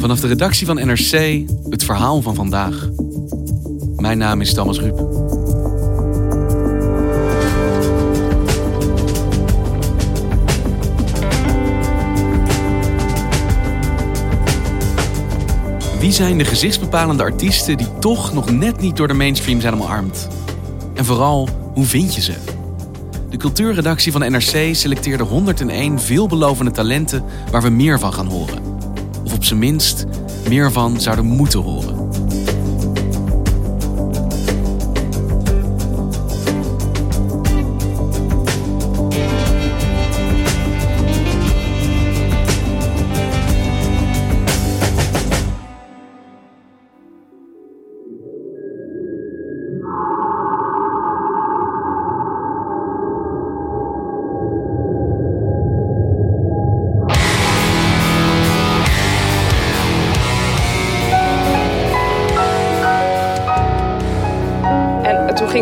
Vanaf de redactie van NRC het verhaal van vandaag. Mijn naam is Thomas Ruip. Wie zijn de gezichtsbepalende artiesten die toch nog net niet door de mainstream zijn omarmd? En vooral, hoe vind je ze? De cultuurredactie van NRC selecteerde 101 veelbelovende talenten waar we meer van gaan horen. Op zijn minst meer van zouden moeten horen.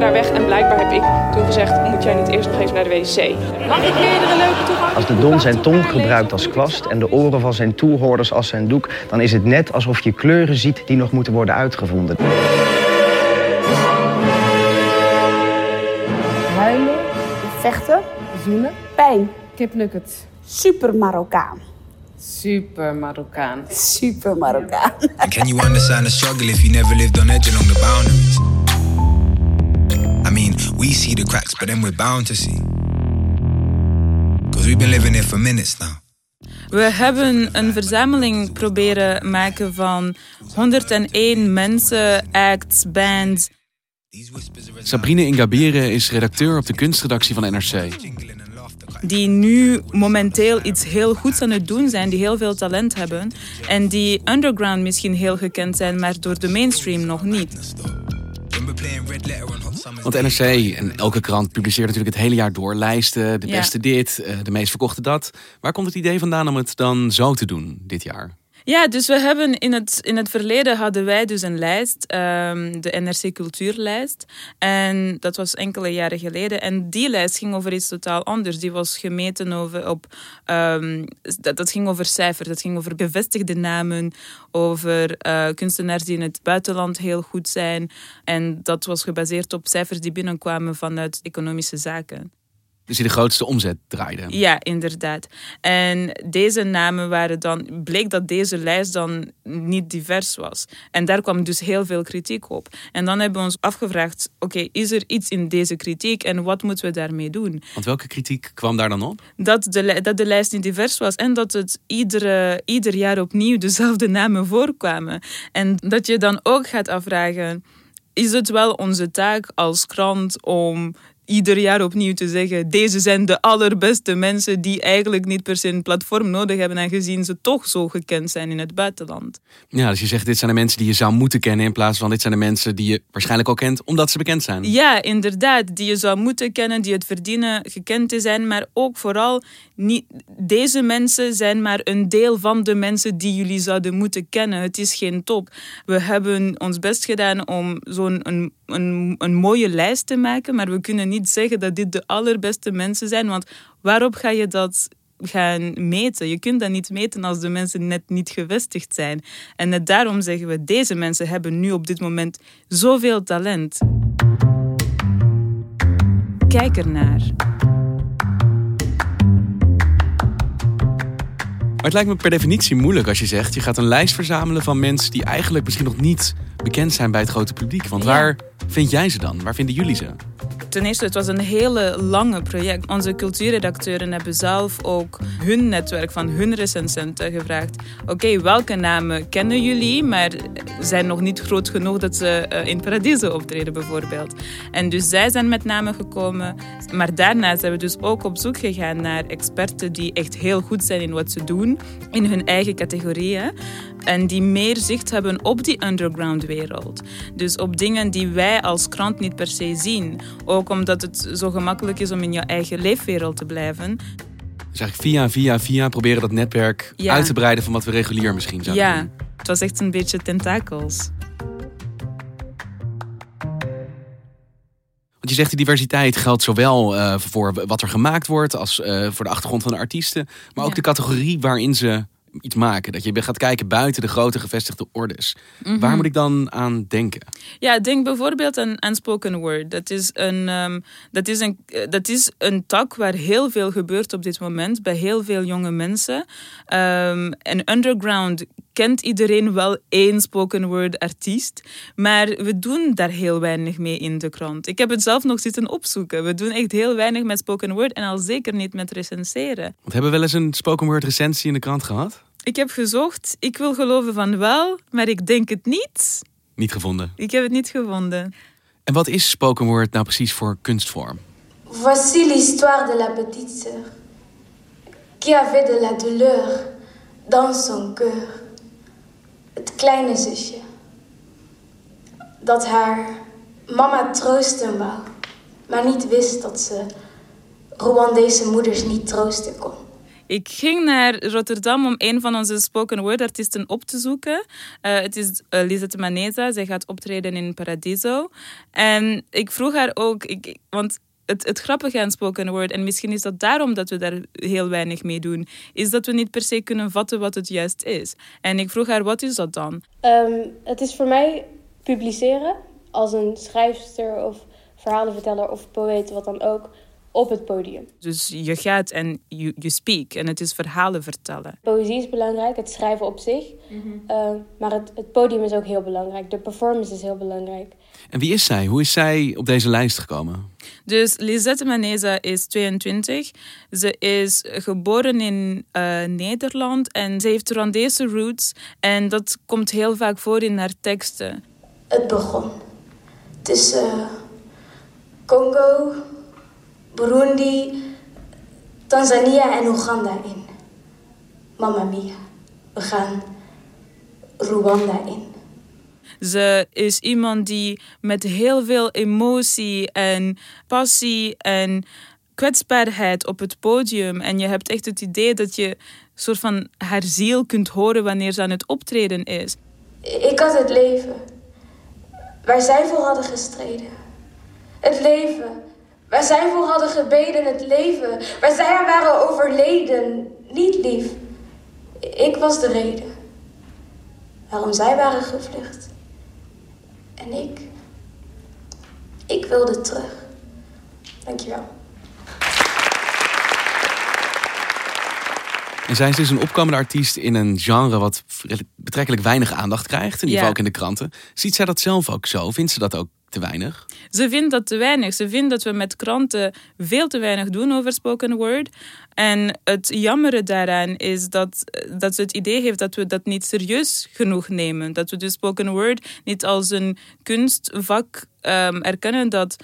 We daar weg en blijkbaar heb ik toen gezegd, moet jij niet eerst nog even naar de wc? Mag ik meerdere leuke toegang? Als de Don zijn tong gebruikt als kwast en de oren van zijn toehoorders als zijn doek, dan is het net alsof je kleuren ziet die nog moeten worden uitgevonden. Huilen, vechten, zoenen, pijn. Kip Nugget. Super Marokkaan. Super Marokkaan. Super Marokkaan. And can you understand the struggle if you never lived on edge along the boundaries? We see the cracks, but then we're bound to see. Because we've been living here for minutes now. We hebben een verzameling proberen maken van 101 mensen, acts, bands. Sabrine Ingabire is redacteur op de kunstredactie van NRC. die nu momenteel iets heel goeds aan het doen zijn, die heel veel talent hebben en die underground misschien heel gekend zijn, maar door de mainstream nog niet. Want NRC en elke krant publiceert natuurlijk het hele jaar door lijsten. De Ja. beste dit, eh, de meest verkochte dat. Waar komt het idee vandaan om het dan zo te doen dit jaar? Ja, dus we hebben in het, in het verleden hadden wij dus een lijst, ehm, de NRC Cultuurlijst. En dat was enkele jaren geleden. En die lijst ging over iets totaal anders. Die was gemeten over, op, ehm, dat, dat ging over cijfers, dat ging over bevestigde namen, over eh, kunstenaars die in het buitenland heel goed zijn. En dat was gebaseerd op cijfers die binnenkwamen vanuit economische zaken. Dus die de grootste omzet draaide. Ja, inderdaad. En deze namen waren dan, bleek dat deze lijst dan niet divers was. En daar kwam dus heel veel kritiek op. En dan hebben we ons afgevraagd: oké, is er iets in deze kritiek en wat moeten we daarmee doen? Want welke kritiek kwam daar dan op? Dat de, dat de lijst niet divers was en dat het iedere, ieder jaar opnieuw dezelfde namen voorkwamen. En dat je dan ook gaat afvragen: is het wel onze taak als krant om ieder jaar opnieuw te zeggen: deze zijn de allerbeste mensen die eigenlijk niet per se een platform nodig hebben, aangezien ze toch zo gekend zijn in het buitenland. Ja, dus je zegt dit zijn de mensen die je zou moeten kennen in plaats van dit zijn de mensen die je waarschijnlijk al kent omdat ze bekend zijn. Ja, inderdaad, die je zou moeten kennen, die het verdienen gekend te zijn, maar ook vooral niet, deze mensen zijn maar een deel van de mensen die jullie zouden moeten kennen. Het is geen top. We hebben ons best gedaan om zo'n een, een, mooie lijst te maken, maar we kunnen niet zeggen dat dit de allerbeste mensen zijn, want waarop ga je dat gaan meten? Je kunt dat niet meten als de mensen net niet gevestigd zijn. En net daarom zeggen we, deze mensen hebben nu op dit moment zoveel talent. Kijk ernaar. Maar het lijkt me per definitie moeilijk als je zegt... je gaat een lijst verzamelen van mensen die eigenlijk misschien nog niet bekend zijn bij het grote publiek. Want Ja. waar vind jij ze dan? Waar vinden jullie ze? Ten eerste, het was een hele lange project. Onze cultuurredacteuren hebben zelf ook hun netwerk van hun recensenten gevraagd. Oké, welke namen kennen jullie, maar zijn nog niet groot genoeg dat ze eh, in Paradiso optreden bijvoorbeeld. En dus zij zijn met namen gekomen. Maar daarna zijn we dus ook op zoek gegaan naar experten die echt heel goed zijn in wat ze doen, in hun eigen categorieën. En die meer zicht hebben op die underground wereld. Dus op dingen die wij als krant niet per se zien. Ook omdat het zo gemakkelijk is om in je eigen leefwereld te blijven. Dus eigenlijk via, via, via proberen dat netwerk Ja. uit te breiden... van wat we regulier misschien zouden Ja, doen. het was echt een beetje tentakels. Want je zegt die diversiteit geldt zowel eh, voor wat er gemaakt wordt... als eh, voor de achtergrond van de artiesten. Maar ook Ja. de categorie waarin ze iets maken. Dat je gaat kijken buiten de grote gevestigde ordes. Mhm. Waar moet ik dan aan denken? Ja, denk bijvoorbeeld aan, aan spoken word. Dat is, een, ehm, dat, is een, eh, dat is een tak waar heel veel gebeurt op dit moment bij heel veel jonge mensen. Ehm, en underground kent iedereen wel één spoken word artiest, maar we doen daar heel weinig mee in de krant. Ik heb het zelf nog zitten opzoeken. We doen echt heel weinig met spoken word en al zeker niet met recenseren. Want hebben we wel eens een spoken word recensie in de krant gehad? Ik heb gezocht, ik wil geloven van wel, maar ik denk het niet. Niet gevonden. Ik heb het niet gevonden. En wat is spoken word nou precies voor kunstvorm? Voici l'histoire de la petite sœur qui avait de la douleur dans son cœur. Het kleine zusje dat haar mama troosten wou, maar niet wist dat ze Rwandese moeders niet troosten kon. Ik ging naar Rotterdam om een van onze spoken word artiesten op te zoeken. Eh, het is eh, Lisette Maneza. Zij gaat optreden in Paradiso. En ik vroeg haar ook, ik, want het, het grappige aan spoken word, en misschien is dat daarom dat we daar heel weinig mee doen, is dat we niet per se kunnen vatten wat het juist is. En ik vroeg haar, wat is dat dan? Ehm, het is voor mij publiceren als een schrijfster of verhalenverteller of poëet, wat dan ook, op het podium. Dus je gaat en you, you speak, en het is verhalen vertellen. Poëzie is belangrijk, het schrijven op zich. Ehm, maar het, het podium is ook heel belangrijk. De performance is heel belangrijk. En wie is zij? Hoe is zij op deze lijst gekomen? Dus Lisette Maneza is 22. Ze is geboren in eh, Nederland en ze heeft Rwandese roots. En dat komt heel vaak voor in haar teksten. Het begon tussen Congo, Burundi, Tanzania en Oeganda in. Mamma mia, we gaan Rwanda in. Ze is iemand die met heel veel emotie en passie en kwetsbaarheid op het podium. En je hebt echt het idee dat je soort van haar ziel kunt horen wanneer ze aan het optreden is. Ik had het leven waar zij voor hadden gestreden. Het leven waar zij voor hadden gebeden. Het leven waar zij aan waren overleden. Niet lief. Ik was de reden waarom zij waren gevlucht. En ik, ik wilde terug. Dankjewel. En zij is dus een opkomende artiest in een genre wat betrekkelijk weinig aandacht krijgt. In ieder geval Ja. ook in de kranten. Ziet zij dat zelf ook zo? Vindt ze dat ook te weinig? Ze vindt dat te weinig. Ze vindt dat we met kranten veel te weinig doen over spoken word. En het jammere daaraan is dat, dat ze het idee heeft dat we dat niet serieus genoeg nemen. Dat we dus spoken word niet als een kunstvak ehm, erkennen dat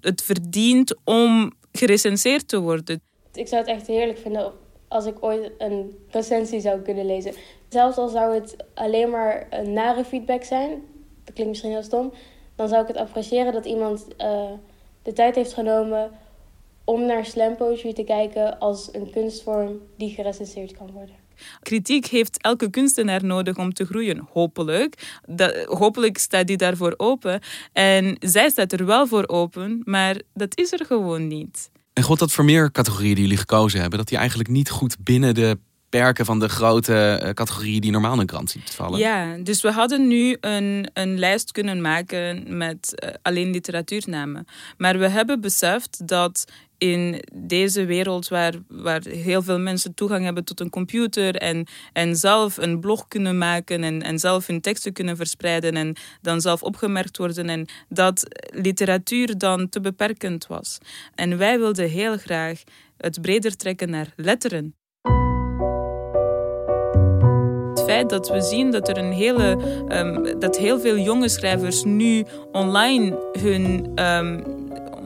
het verdient om gerecenseerd te worden. Ik zou het echt heerlijk vinden als ik ooit een recensie zou kunnen lezen. Zelfs al zou het alleen maar een nare feedback zijn, dat klinkt misschien heel stom, dan zou ik het appreciëren dat iemand eh, de tijd heeft genomen om naar slam poetry te kijken als een kunstvorm die gerecenseerd kan worden. Kritiek heeft elke kunstenaar nodig om te groeien, hopelijk. Dat, hopelijk staat die daarvoor open. En zij staat er wel voor open, maar dat is er gewoon niet. En god dat voor meer categorieën die jullie gekozen hebben, dat die eigenlijk niet goed binnen de perken van de grote eh, categorieën die normaal in een krant ziet vallen. Ja, dus we hadden nu een, een lijst kunnen maken met eh, alleen literatuurnamen. Maar we hebben beseft dat in deze wereld waar, waar heel veel mensen toegang hebben tot een computer en, en zelf een blog kunnen maken en, en zelf hun teksten kunnen verspreiden en dan zelf opgemerkt worden en dat literatuur dan te beperkend was. En wij wilden heel graag het breder trekken naar letteren. Feit dat we zien dat er een hele, um, dat heel veel jonge schrijvers nu online hun um,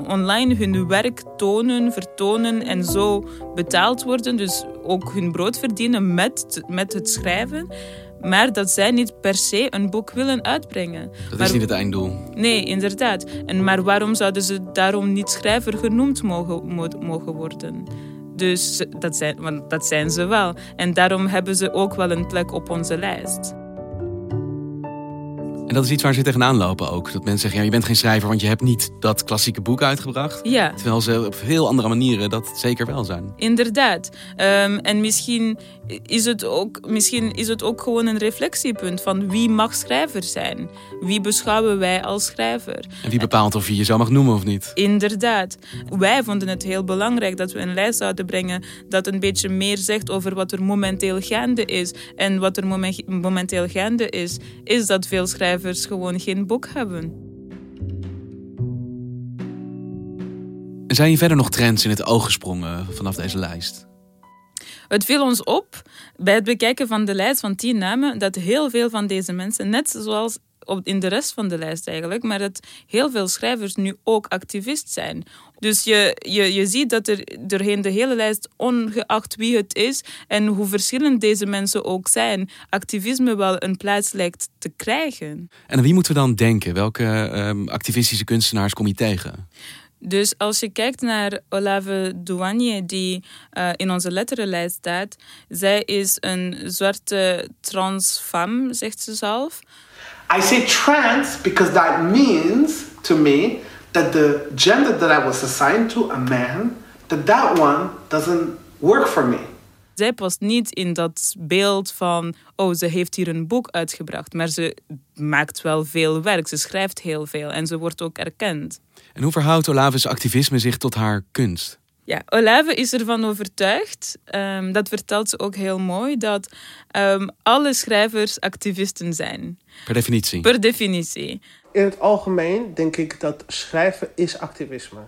online hun werk tonen, vertonen en zo betaald worden. Dus ook hun brood verdienen met, met het schrijven. Maar dat zij niet per se een boek willen uitbrengen. Dat maar, is niet het einddoel. Nee, inderdaad. En, maar waarom zouden ze daarom niet schrijver genoemd mogen, mogen worden? Dus dat zijn, want dat zijn ze wel. En daarom hebben ze ook wel een plek op onze lijst. En dat is iets waar ze tegenaan lopen ook. Dat mensen zeggen, ja, je bent geen schrijver, want je hebt niet dat klassieke boek uitgebracht. Ja. Terwijl ze op heel andere manieren dat zeker wel zijn. Inderdaad. Um, en misschien is, het ook, misschien is het ook gewoon een reflectiepunt van wie mag schrijver zijn? Wie beschouwen wij als schrijver? En wie bepaalt of je je zo mag noemen of niet? Inderdaad. Wij vonden het heel belangrijk dat we een lijst zouden brengen dat een beetje meer zegt over wat er momenteel gaande is. En wat er momenteel gaande is, is dat veel schrijvers gewoon geen boek hebben. Zijn hier verder nog trends in het oog gesprongen vanaf deze lijst? Het viel ons op bij het bekijken van de lijst van tien namen dat heel veel van deze mensen, net zoals in de rest van de lijst eigenlijk, maar dat heel veel schrijvers nu ook activist zijn. Dus je, je, je ziet dat er doorheen de hele lijst, ongeacht wie het is en hoe verschillend deze mensen ook zijn, activisme wel een plaats lijkt te krijgen. En aan wie moeten we dan denken? Welke um, activistische kunstenaars kom je tegen? Dus als je kijkt naar Olave Douanier, die uh, in onze letterenlijst staat, zij is een zwarte trans femme, zegt ze zelf. I say trans because that means to me that the gender that I was assigned to, a man, that that one doesn't work for me. Zij past niet in dat beeld van, oh, ze heeft hier een boek uitgebracht, maar ze maakt wel veel werk, ze schrijft heel veel en ze wordt ook erkend. En hoe verhoudt Olave's activisme zich tot haar kunst? Ja, Olave is ervan overtuigd, um, dat vertelt ze ook heel mooi, dat um, alle schrijvers activisten zijn. Per definitie? Per definitie. In het algemeen denk ik dat schrijven is activisme.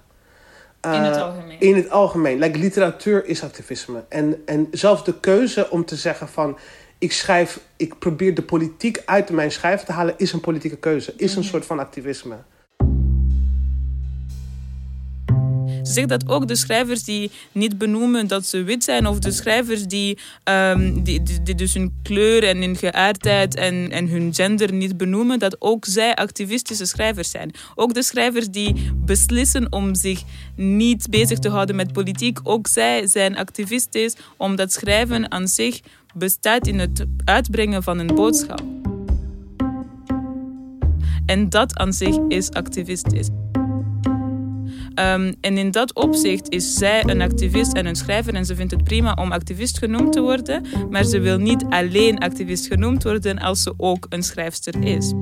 Uh, in het algemeen? In het algemeen. Like, literatuur is activisme. En, en zelfs de keuze om te zeggen van... ik schrijf, ik probeer de politiek uit mijn schrijven te halen... is een politieke keuze, is een soort van activisme. Ze zegt dat ook de schrijvers die niet benoemen dat ze wit zijn, of de schrijvers die, um, die, die, die, dus hun kleur en hun geaardheid en, en hun gender niet benoemen, dat ook zij activistische schrijvers zijn. Ook de schrijvers die beslissen om zich niet bezig te houden met politiek, ook zij zijn activistisch, omdat schrijven aan zich bestaat in het uitbrengen van een boodschap. En dat aan zich is activistisch. Um, en in dat opzicht is zij een activist en een schrijver en ze vindt het prima om activist genoemd te worden, maar ze wil niet alleen activist genoemd worden als ze ook een schrijfster is.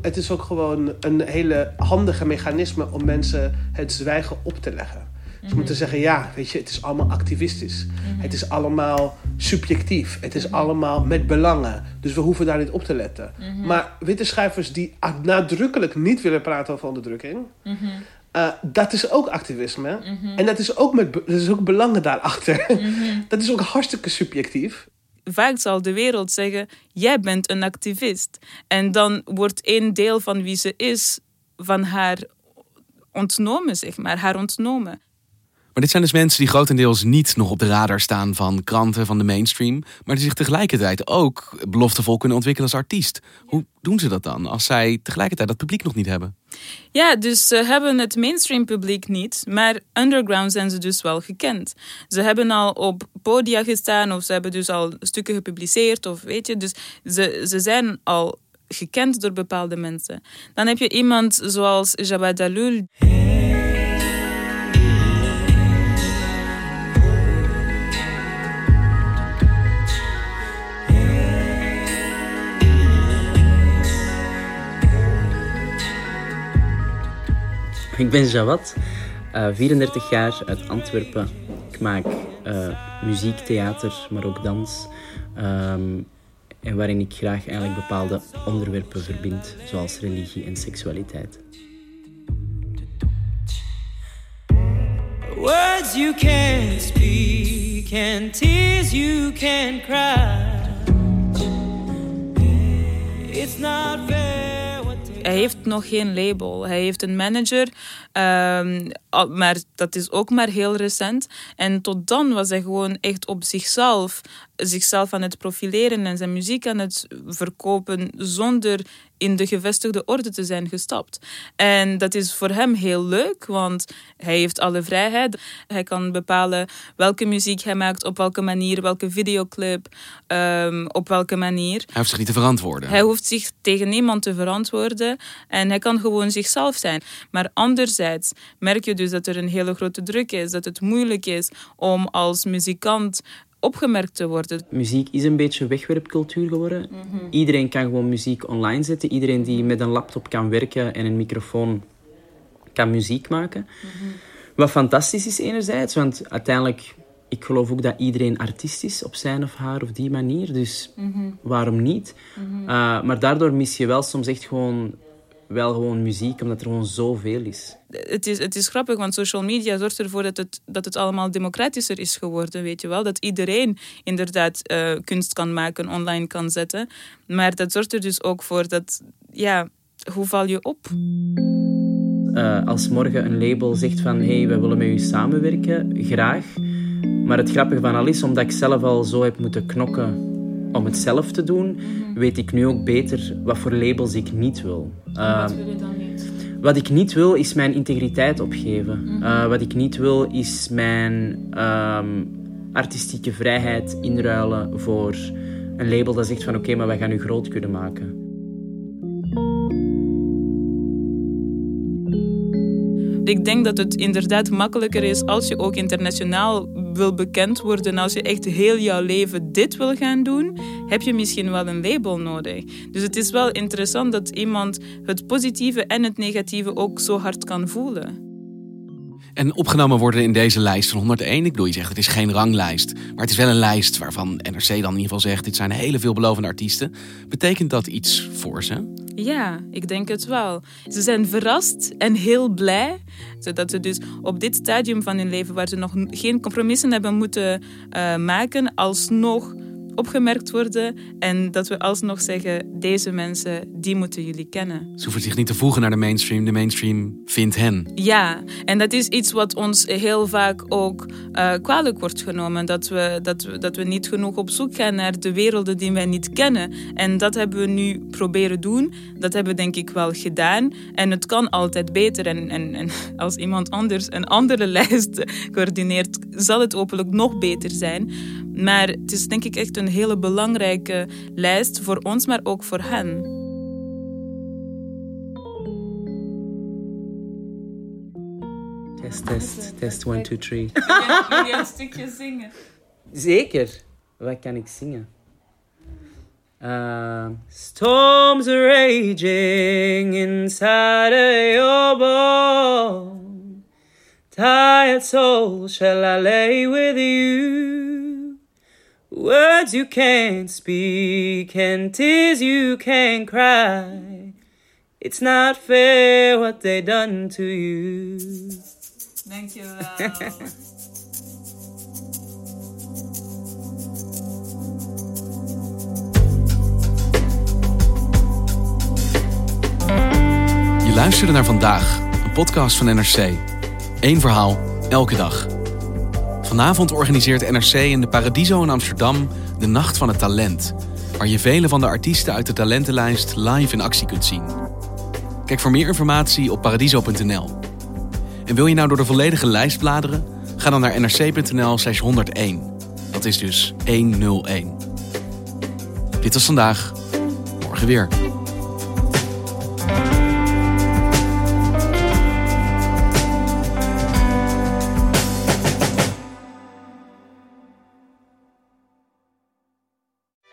Het is ook gewoon een hele handige mechanisme om mensen het zwijgen op te leggen. Ze mm moeten zeggen, ja, weet je, het is allemaal activistisch. Mhm. Het is allemaal subjectief. Het is mhm. allemaal met belangen. Dus we hoeven daar niet op te letten. Mhm. Maar witte schrijvers die nadrukkelijk niet willen praten over onderdrukking... Uh, dat is ook activisme. En dat is ook, met, dat is ook belangen daarachter. dat is ook hartstikke subjectief. Vaak zal de wereld zeggen: Jij bent een activist. En dan wordt één deel van wie ze is van haar ontnomen, zeg maar, haar ontnomen. Maar dit zijn dus mensen die grotendeels niet nog op de radar staan van kranten, van de mainstream. Maar die zich tegelijkertijd ook beloftevol kunnen ontwikkelen als artiest. Hoe doen ze dat dan als zij tegelijkertijd dat publiek nog niet hebben? Ja, dus ze hebben het mainstream publiek niet, maar underground zijn ze dus wel gekend. Ze hebben al op podia gestaan of ze hebben dus al stukken gepubliceerd of weet je. Dus ze, ze zijn al gekend door bepaalde mensen. Dan heb je iemand zoals Jabba Dalul. Ik ben Jawad. uh, 34 jaar uit Antwerpen. Ik maak uh, muziek, theater, maar ook dans. Um, en waarin ik graag eigenlijk bepaalde onderwerpen verbind, zoals religie en seksualiteit. Words you can speak and tears you can cry. It's not fair. Hij heeft nog geen label. Hij heeft een manager, um, maar dat is ook maar heel recent. En tot dan was hij gewoon echt op zichzelf, zichzelf aan het profileren en zijn muziek aan het verkopen zonder in de gevestigde orde te zijn gestapt. En dat is voor hem heel leuk, want hij heeft alle vrijheid. Hij kan bepalen welke muziek hij maakt, op welke manier, welke videoclip, um, op welke manier. Hij hoeft zich niet te verantwoorden. Hij hoeft zich tegen niemand te verantwoorden en hij kan gewoon zichzelf zijn. Maar anderzijds merk je dus dat er een hele grote druk is, dat het moeilijk is om als muzikant opgemerkt te worden. Muziek is een beetje wegwerpcultuur geworden. Mhm. Iedereen kan gewoon muziek online zetten. Iedereen die met een laptop kan werken en een microfoon kan muziek maken. Mhm. Wat fantastisch is enerzijds, want uiteindelijk, ik geloof ook dat iedereen artiest is op zijn of haar of die manier. Dus mhm. waarom niet? Uh, maar daardoor mis je wel soms echt gewoon wel gewoon muziek, omdat er gewoon zoveel is. Het is, het is grappig, want social media zorgt ervoor dat het, dat het allemaal democratischer is geworden, weet je wel. Dat iedereen inderdaad uh, kunst kan maken, online kan zetten. Maar dat zorgt er dus ook voor dat, ja, hoe val je op? Uh, als morgen een label zegt van, hé, hey, we willen met u samenwerken, graag. Maar het grappige van al is, omdat ik zelf al zo heb moeten knokken om het zelf te doen, weet ik nu ook beter wat voor labels ik niet wil. wat ehm, wil je dan niet? Wat ik niet wil, is mijn integriteit opgeven. Mhm. Eh, wat ik niet wil, is mijn um, artistieke vrijheid inruilen voor een label dat zegt van oké, maar wij gaan u groot kunnen maken. Ik denk dat het inderdaad makkelijker is als je ook internationaal wil bekend worden. Als je echt heel jouw leven dit wil gaan doen, heb je misschien wel een label nodig. Dus het is wel interessant dat iemand het positieve en het negatieve ook zo hard kan voelen. En opgenomen worden in deze lijst van 101. Ik bedoel, je zegt het is geen ranglijst. Maar het is wel een lijst waarvan NRC dan in ieder geval zegt... dit zijn hele veelbelovende artiesten. Betekent dat iets voor ze? Ja, ik denk het wel. Ze zijn verrast en heel blij. Zodat ze dus op dit stadium van hun leven... waar ze nog geen compromissen hebben moeten uh, maken... alsnog opgemerkt worden en dat we alsnog zeggen: deze mensen, die moeten jullie kennen. Ze hoeven zich niet te voegen naar de mainstream, de mainstream vindt hen. Ja, en dat is iets wat ons heel vaak ook uh, kwalijk wordt genomen: dat we, dat, we, dat we niet genoeg op zoek gaan naar de werelden die wij niet kennen. En dat hebben we nu proberen doen. Dat hebben we denk ik wel gedaan. En het kan altijd beter. En, en, en als iemand anders een andere lijst coördineert, zal het hopelijk nog beter zijn. Maar het is denk ik echt een hele belangrijke lijst voor ons, maar ook voor hen. Test, test, test, 1, 2, 3. Wil je een stukje zingen? Zeker. Wat kan ik zingen? Uh, storms are raging inside of your bone. Tired soul, shall I lay with you? Words you can't speak and tears you can't cry. It's not fair what they done to you. Dankjewel. Je luisterde naar vandaag, een podcast van NRC. Eén verhaal, elke dag. Vanavond organiseert NRC in de Paradiso in Amsterdam de Nacht van het Talent. Waar je vele van de artiesten uit de talentenlijst live in actie kunt zien. Kijk voor meer informatie op paradiso.nl. En wil je nou door de volledige lijst bladeren? Ga dan naar nrc.nl 101. Dat is dus 101. Dit was vandaag. Morgen weer.